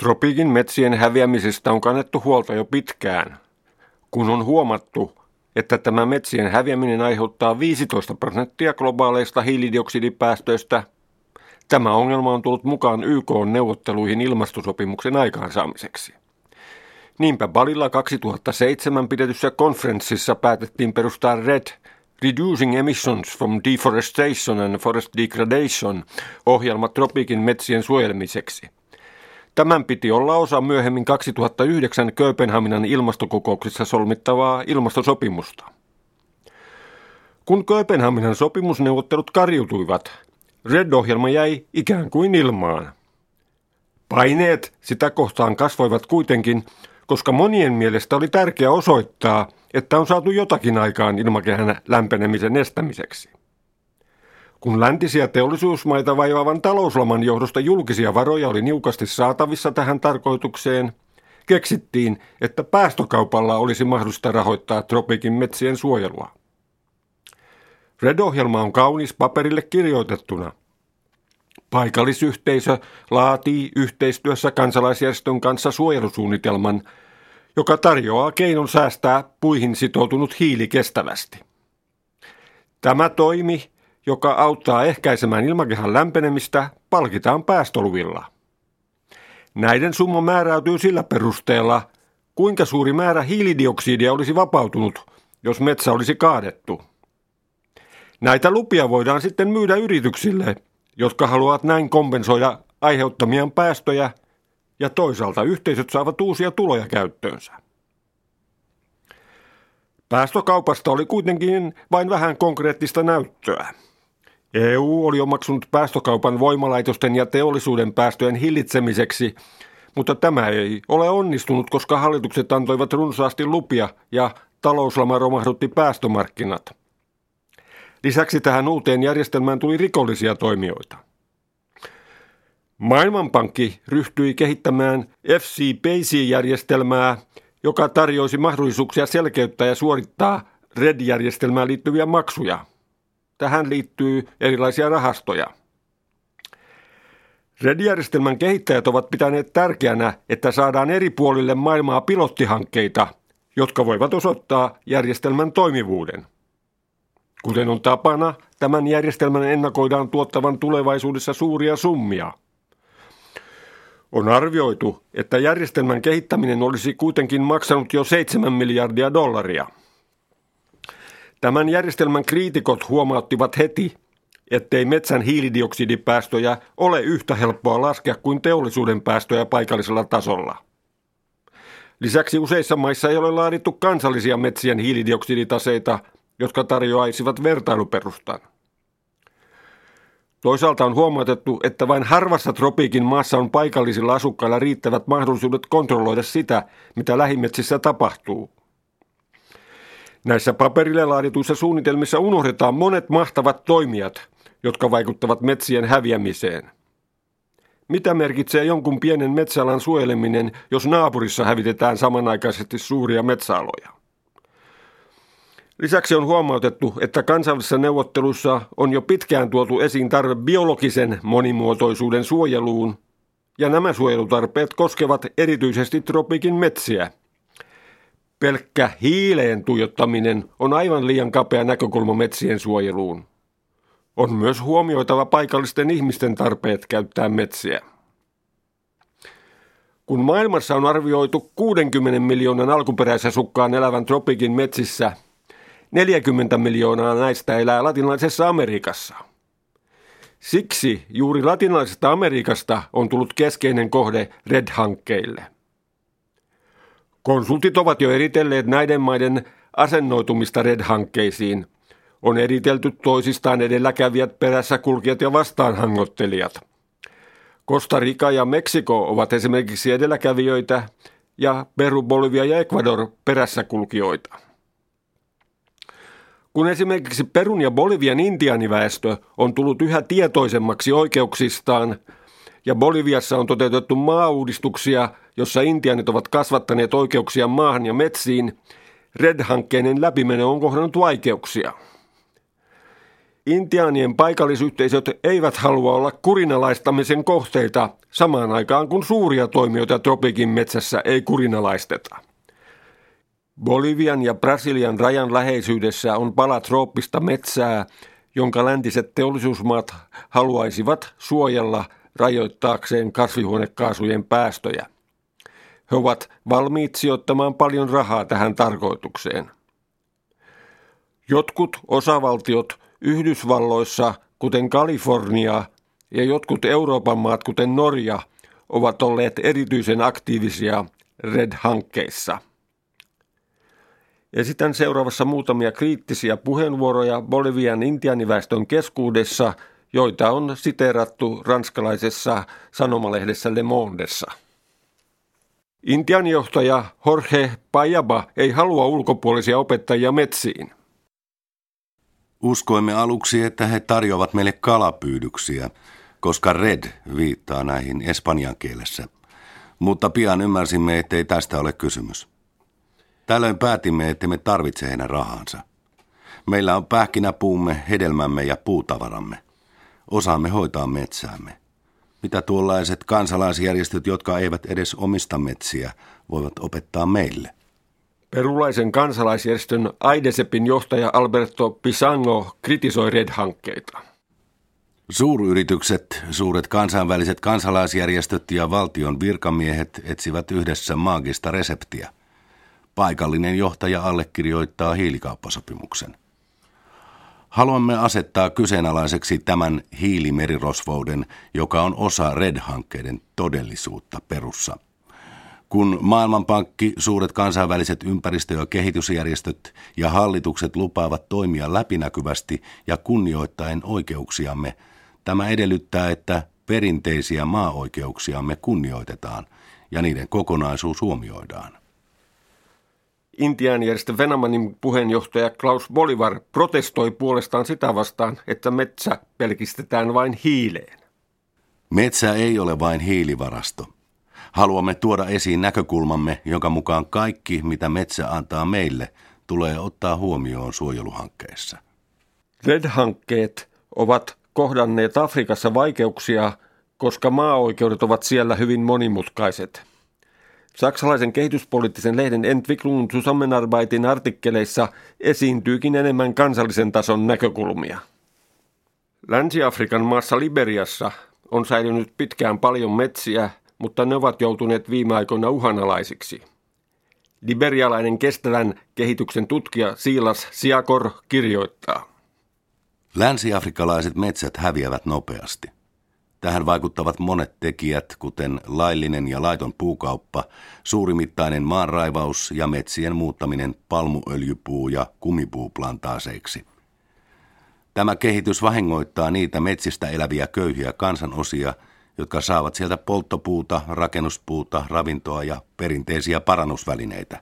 Tropiikin metsien häviämisestä on kannettu huolta jo pitkään, kun on huomattu, että tämä metsien häviäminen aiheuttaa 15 prosenttia globaaleista hiilidioksidipäästöistä. Tämä ongelma on tullut mukaan YK-neuvotteluihin ilmastosopimuksen aikaansaamiseksi. Niinpä Balilla 2007 pidetyssä konferenssissa päätettiin perustaa RED, Reducing Emissions from Deforestation and Forest Degradation, ohjelma tropiikin metsien suojelemiseksi – Tämän piti olla osa myöhemmin 2009 Kööpenhaminan ilmastokokouksessa solmittavaa ilmastosopimusta. Kun Kööpenhaminan sopimusneuvottelut karjutuivat, Red-ohjelma jäi ikään kuin ilmaan. Paineet sitä kohtaan kasvoivat kuitenkin, koska monien mielestä oli tärkeää osoittaa, että on saatu jotakin aikaan ilmakehän lämpenemisen estämiseksi. Kun läntisiä teollisuusmaita vaivaavan talouslaman johdosta julkisia varoja oli niukasti saatavissa tähän tarkoitukseen, keksittiin, että päästökaupalla olisi mahdollista rahoittaa tropikin metsien suojelua. Red-ohjelma on kaunis paperille kirjoitettuna. Paikallisyhteisö laatii yhteistyössä kansalaisjärjestön kanssa suojelusuunnitelman, joka tarjoaa keinon säästää puihin sitoutunut hiili kestävästi. Tämä toimi joka auttaa ehkäisemään ilmakehän lämpenemistä, palkitaan päästöluvilla. Näiden summa määräytyy sillä perusteella, kuinka suuri määrä hiilidioksidia olisi vapautunut, jos metsä olisi kaadettu. Näitä lupia voidaan sitten myydä yrityksille, jotka haluavat näin kompensoida aiheuttamiaan päästöjä, ja toisaalta yhteisöt saavat uusia tuloja käyttöönsä. Päästökaupasta oli kuitenkin vain vähän konkreettista näyttöä. EU oli omaksunut päästökaupan voimalaitosten ja teollisuuden päästöjen hillitsemiseksi, mutta tämä ei ole onnistunut, koska hallitukset antoivat runsaasti lupia ja talouslama romahdutti päästömarkkinat. Lisäksi tähän uuteen järjestelmään tuli rikollisia toimijoita. Maailmanpankki ryhtyi kehittämään FC-Base-järjestelmää, joka tarjoisi mahdollisuuksia selkeyttää ja suorittaa RED-järjestelmään liittyviä maksuja – Tähän liittyy erilaisia rahastoja. RED-järjestelmän kehittäjät ovat pitäneet tärkeänä, että saadaan eri puolille maailmaa pilottihankkeita, jotka voivat osoittaa järjestelmän toimivuuden. Kuten on tapana, tämän järjestelmän ennakoidaan tuottavan tulevaisuudessa suuria summia. On arvioitu, että järjestelmän kehittäminen olisi kuitenkin maksanut jo 7 miljardia dollaria – Tämän järjestelmän kriitikot huomauttivat heti, ettei metsän hiilidioksidipäästöjä ole yhtä helppoa laskea kuin teollisuuden päästöjä paikallisella tasolla. Lisäksi useissa maissa ei ole laadittu kansallisia metsien hiilidioksiditaseita, jotka tarjoaisivat vertailuperustan. Toisaalta on huomautettu, että vain harvassa tropiikin maassa on paikallisilla asukkailla riittävät mahdollisuudet kontrolloida sitä, mitä lähimetsissä tapahtuu. Näissä paperille laadituissa suunnitelmissa unohdetaan monet mahtavat toimijat, jotka vaikuttavat metsien häviämiseen. Mitä merkitsee jonkun pienen metsäalan suojeleminen, jos naapurissa hävitetään samanaikaisesti suuria metsäaloja? Lisäksi on huomautettu, että kansallisissa neuvottelussa on jo pitkään tuotu esiin tarve biologisen monimuotoisuuden suojeluun, ja nämä suojelutarpeet koskevat erityisesti tropikin metsiä – Pelkkä hiileen tuijottaminen on aivan liian kapea näkökulma metsien suojeluun. On myös huomioitava paikallisten ihmisten tarpeet käyttää metsiä. Kun maailmassa on arvioitu 60 miljoonan alkuperäisasukkaan elävän tropikin metsissä, 40 miljoonaa näistä elää latinalaisessa Amerikassa. Siksi juuri latinalaisesta Amerikasta on tullut keskeinen kohde RED-hankkeille – Konsultit ovat jo eritelleet näiden maiden asennoitumista RED-hankkeisiin. On eritelty toisistaan edelläkävijät, perässä kulkijat ja vastaanhangottelijat. Costa Rica ja Meksiko ovat esimerkiksi edelläkävijöitä ja Peru, Bolivia ja Ecuador perässäkulkijoita. Kun esimerkiksi Perun ja Bolivian intianiväestö on tullut yhä tietoisemmaksi oikeuksistaan – ja Boliviassa on toteutettu maauudistuksia, jossa intianit ovat kasvattaneet oikeuksia maahan ja metsiin, Red-hankkeiden läpimeno on kohdannut vaikeuksia. Intiaanien paikallisyhteisöt eivät halua olla kurinalaistamisen kohteita samaan aikaan kun suuria toimijoita tropikin metsässä ei kurinalaisteta. Bolivian ja Brasilian rajan läheisyydessä on pala trooppista metsää, jonka läntiset teollisuusmaat haluaisivat suojella rajoittaakseen kasvihuonekaasujen päästöjä. He ovat valmiit sijoittamaan paljon rahaa tähän tarkoitukseen. Jotkut osavaltiot Yhdysvalloissa, kuten Kalifornia, ja jotkut Euroopan maat, kuten Norja, ovat olleet erityisen aktiivisia RED-hankkeissa. Esitän seuraavassa muutamia kriittisiä puheenvuoroja Bolivian intianiväestön keskuudessa, joita on siteerattu ranskalaisessa sanomalehdessä Le Mondessa. Intianjohtaja Jorge Payaba ei halua ulkopuolisia opettajia metsiin. Uskoimme aluksi, että he tarjoavat meille kalapyydyksiä, koska red viittaa näihin espanjan kielessä. Mutta pian ymmärsimme, ettei tästä ole kysymys. Tällöin päätimme, että me tarvitse heidän rahansa. Meillä on pähkinäpuumme, hedelmämme ja puutavaramme. Osaamme hoitaa metsäämme. Mitä tuollaiset kansalaisjärjestöt, jotka eivät edes omista metsiä, voivat opettaa meille? Perulaisen kansalaisjärjestön Aidesepin johtaja Alberto Pisango kritisoi RED-hankkeita. Suuryritykset, suuret kansainväliset kansalaisjärjestöt ja valtion virkamiehet etsivät yhdessä maagista reseptiä. Paikallinen johtaja allekirjoittaa hiilikauppasopimuksen. Haluamme asettaa kyseenalaiseksi tämän hiilimerirosvouden, joka on osa RED-hankkeiden todellisuutta perussa – kun Maailmanpankki, suuret kansainväliset ympäristö- ja kehitysjärjestöt ja hallitukset lupaavat toimia läpinäkyvästi ja kunnioittaen oikeuksiamme, tämä edellyttää, että perinteisiä maa-oikeuksiamme kunnioitetaan ja niiden kokonaisuus huomioidaan. Intian järjestö Venamanin puheenjohtaja Klaus Bolivar protestoi puolestaan sitä vastaan, että metsä pelkistetään vain hiileen. Metsä ei ole vain hiilivarasto – Haluamme tuoda esiin näkökulmamme, jonka mukaan kaikki, mitä metsä antaa meille, tulee ottaa huomioon suojeluhankkeessa. RED-hankkeet ovat kohdanneet Afrikassa vaikeuksia, koska maaoikeudet ovat siellä hyvin monimutkaiset. Saksalaisen kehityspoliittisen lehden Entwicklung Zusammenarbeitin artikkeleissa esiintyykin enemmän kansallisen tason näkökulmia. Länsi-Afrikan maassa Liberiassa on säilynyt pitkään paljon metsiä, mutta ne ovat joutuneet viime aikoina uhanalaisiksi. Liberialainen kestävän kehityksen tutkija Silas Siakor kirjoittaa. Länsi-afrikkalaiset metsät häviävät nopeasti. Tähän vaikuttavat monet tekijät, kuten laillinen ja laiton puukauppa, suurimittainen maanraivaus ja metsien muuttaminen palmuöljypuu- ja kumipuuplantaaseiksi. Tämä kehitys vahingoittaa niitä metsistä eläviä köyhiä kansanosia – jotka saavat sieltä polttopuuta, rakennuspuuta, ravintoa ja perinteisiä parannusvälineitä.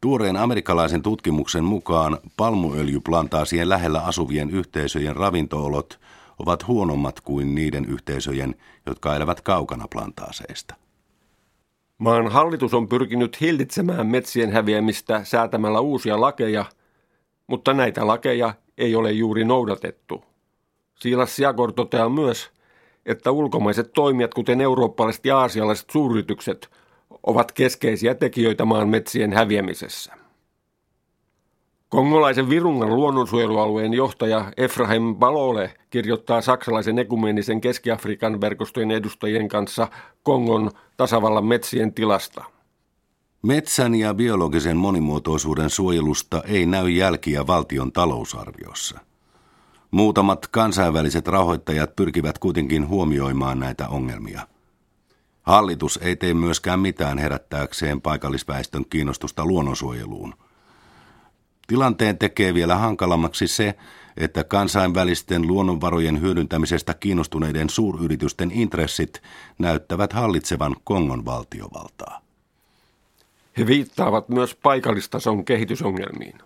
Tuoreen amerikkalaisen tutkimuksen mukaan palmuöljyplantaasien lähellä asuvien yhteisöjen ravintoolot ovat huonommat kuin niiden yhteisöjen, jotka elävät kaukana plantaaseista. Maan hallitus on pyrkinyt hillitsemään metsien häviämistä säätämällä uusia lakeja, mutta näitä lakeja ei ole juuri noudatettu. Siilas Siakor toteaa myös, että ulkomaiset toimijat, kuten eurooppalaiset ja aasialaiset suuryritykset, ovat keskeisiä tekijöitä maan metsien häviämisessä. Kongolaisen Virungan luonnonsuojelualueen johtaja Efraim Balole kirjoittaa saksalaisen ekumeenisen Keski-Afrikan verkostojen edustajien kanssa Kongon tasavallan metsien tilasta. Metsän ja biologisen monimuotoisuuden suojelusta ei näy jälkiä valtion talousarviossa. Muutamat kansainväliset rahoittajat pyrkivät kuitenkin huomioimaan näitä ongelmia. Hallitus ei tee myöskään mitään herättääkseen paikallisväestön kiinnostusta luonnonsuojeluun. Tilanteen tekee vielä hankalammaksi se, että kansainvälisten luonnonvarojen hyödyntämisestä kiinnostuneiden suuryritysten intressit näyttävät hallitsevan Kongon valtiovaltaa. He viittaavat myös paikallistason kehitysongelmiin.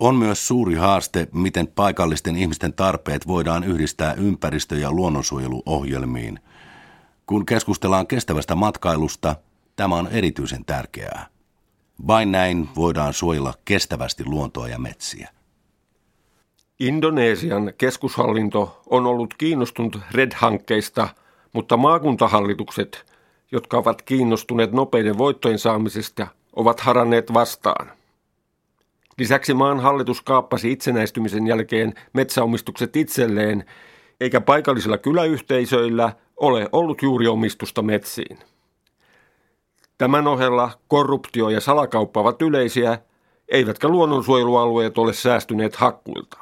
On myös suuri haaste, miten paikallisten ihmisten tarpeet voidaan yhdistää ympäristö- ja luonnonsuojeluohjelmiin. Kun keskustellaan kestävästä matkailusta, tämä on erityisen tärkeää. Vain näin voidaan suojella kestävästi luontoa ja metsiä. Indonesian keskushallinto on ollut kiinnostunut RED-hankkeista, mutta maakuntahallitukset, jotka ovat kiinnostuneet nopeiden voittojen saamisesta, ovat haranneet vastaan. Lisäksi maan hallitus kaappasi itsenäistymisen jälkeen metsäomistukset itselleen, eikä paikallisilla kyläyhteisöillä ole ollut juuri omistusta metsiin. Tämän ohella korruptio ja salakauppa ovat yleisiä, eivätkä luonnonsuojelualueet ole säästyneet hakkuilta.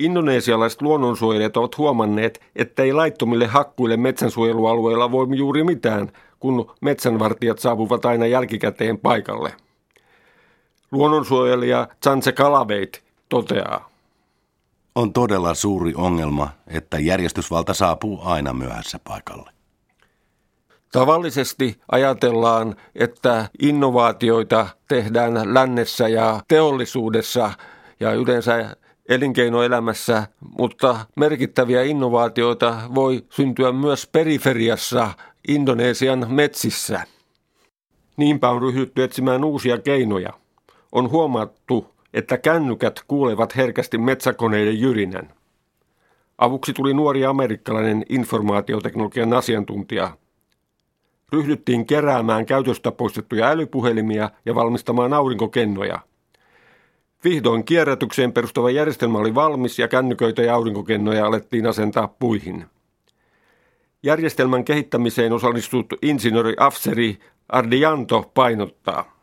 Indonesialaiset luonnonsuojelijat ovat huomanneet, että ei laittomille hakkuille metsänsuojelualueilla voi juuri mitään, kun metsänvartijat saapuvat aina jälkikäteen paikalle. Luonnonsuojelija Chanse Kalaveit toteaa. On todella suuri ongelma, että järjestysvalta saapuu aina myöhässä paikalle. Tavallisesti ajatellaan, että innovaatioita tehdään lännessä ja teollisuudessa ja yleensä elinkeinoelämässä, mutta merkittäviä innovaatioita voi syntyä myös periferiassa Indonesian metsissä. Niinpä on ryhdytty etsimään uusia keinoja. On huomattu, että kännykät kuulevat herkästi metsäkoneiden jyrinän. Avuksi tuli nuori amerikkalainen informaatioteknologian asiantuntija. Ryhdyttiin keräämään käytöstä poistettuja älypuhelimia ja valmistamaan aurinkokennoja – Vihdoin kierrätykseen perustuva järjestelmä oli valmis ja kännyköitä ja aurinkokennoja alettiin asentaa puihin. Järjestelmän kehittämiseen osallistunut insinööri Afseri Ardianto painottaa.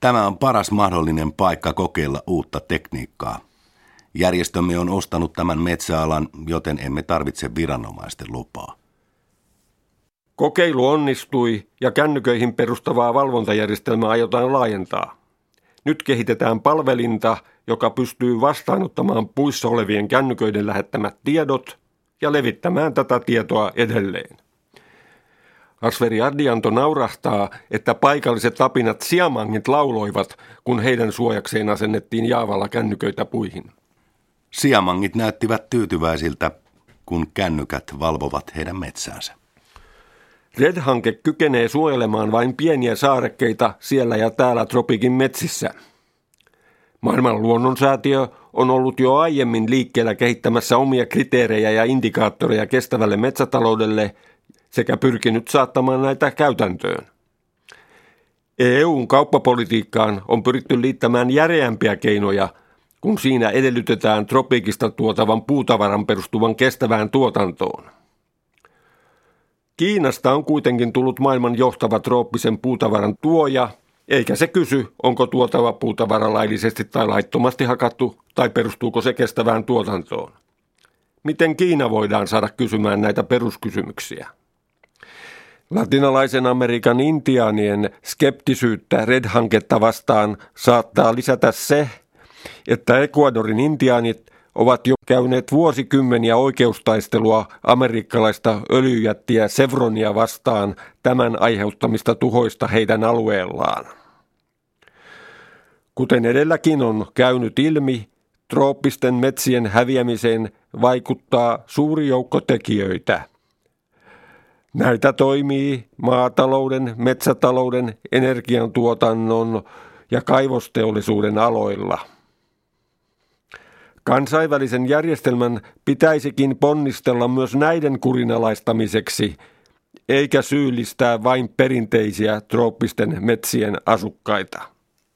Tämä on paras mahdollinen paikka kokeilla uutta tekniikkaa. Järjestömme on ostanut tämän metsäalan, joten emme tarvitse viranomaisten lupaa. Kokeilu onnistui ja kännyköihin perustavaa valvontajärjestelmää aiotaan laajentaa. Nyt kehitetään palvelinta, joka pystyy vastaanottamaan puissa olevien kännyköiden lähettämät tiedot ja levittämään tätä tietoa edelleen. Asveri Ardianto naurahtaa, että paikalliset apinat siamangit lauloivat, kun heidän suojakseen asennettiin Jaavalla kännyköitä puihin. Siamangit näyttivät tyytyväisiltä, kun kännykät valvovat heidän metsäänsä. Red-hanke kykenee suojelemaan vain pieniä saarekkeita siellä ja täällä tropikin metsissä. Maailman luonnonsäätiö on ollut jo aiemmin liikkeellä kehittämässä omia kriteerejä ja indikaattoreja kestävälle metsätaloudelle sekä pyrkinyt saattamaan näitä käytäntöön. EUn kauppapolitiikkaan on pyritty liittämään järeämpiä keinoja, kun siinä edellytetään tropiikista tuotavan puutavaran perustuvan kestävään tuotantoon. Kiinasta on kuitenkin tullut maailman johtava trooppisen puutavaran tuoja, eikä se kysy, onko tuotava puutavara laillisesti tai laittomasti hakattu tai perustuuko se kestävään tuotantoon. Miten Kiina voidaan saada kysymään näitä peruskysymyksiä? Latinalaisen Amerikan intiaanien skeptisyyttä Red-hanketta vastaan saattaa lisätä se, että Ecuadorin intiaanit ovat jo käyneet vuosikymmeniä oikeustaistelua amerikkalaista öljyjättiä Sevronia vastaan tämän aiheuttamista tuhoista heidän alueellaan. Kuten edelläkin on käynyt ilmi, trooppisten metsien häviämiseen vaikuttaa suuri joukko tekijöitä. Näitä toimii maatalouden, metsätalouden, energiantuotannon ja kaivosteollisuuden aloilla – Kansainvälisen järjestelmän pitäisikin ponnistella myös näiden kurinalaistamiseksi, eikä syyllistää vain perinteisiä trooppisten metsien asukkaita.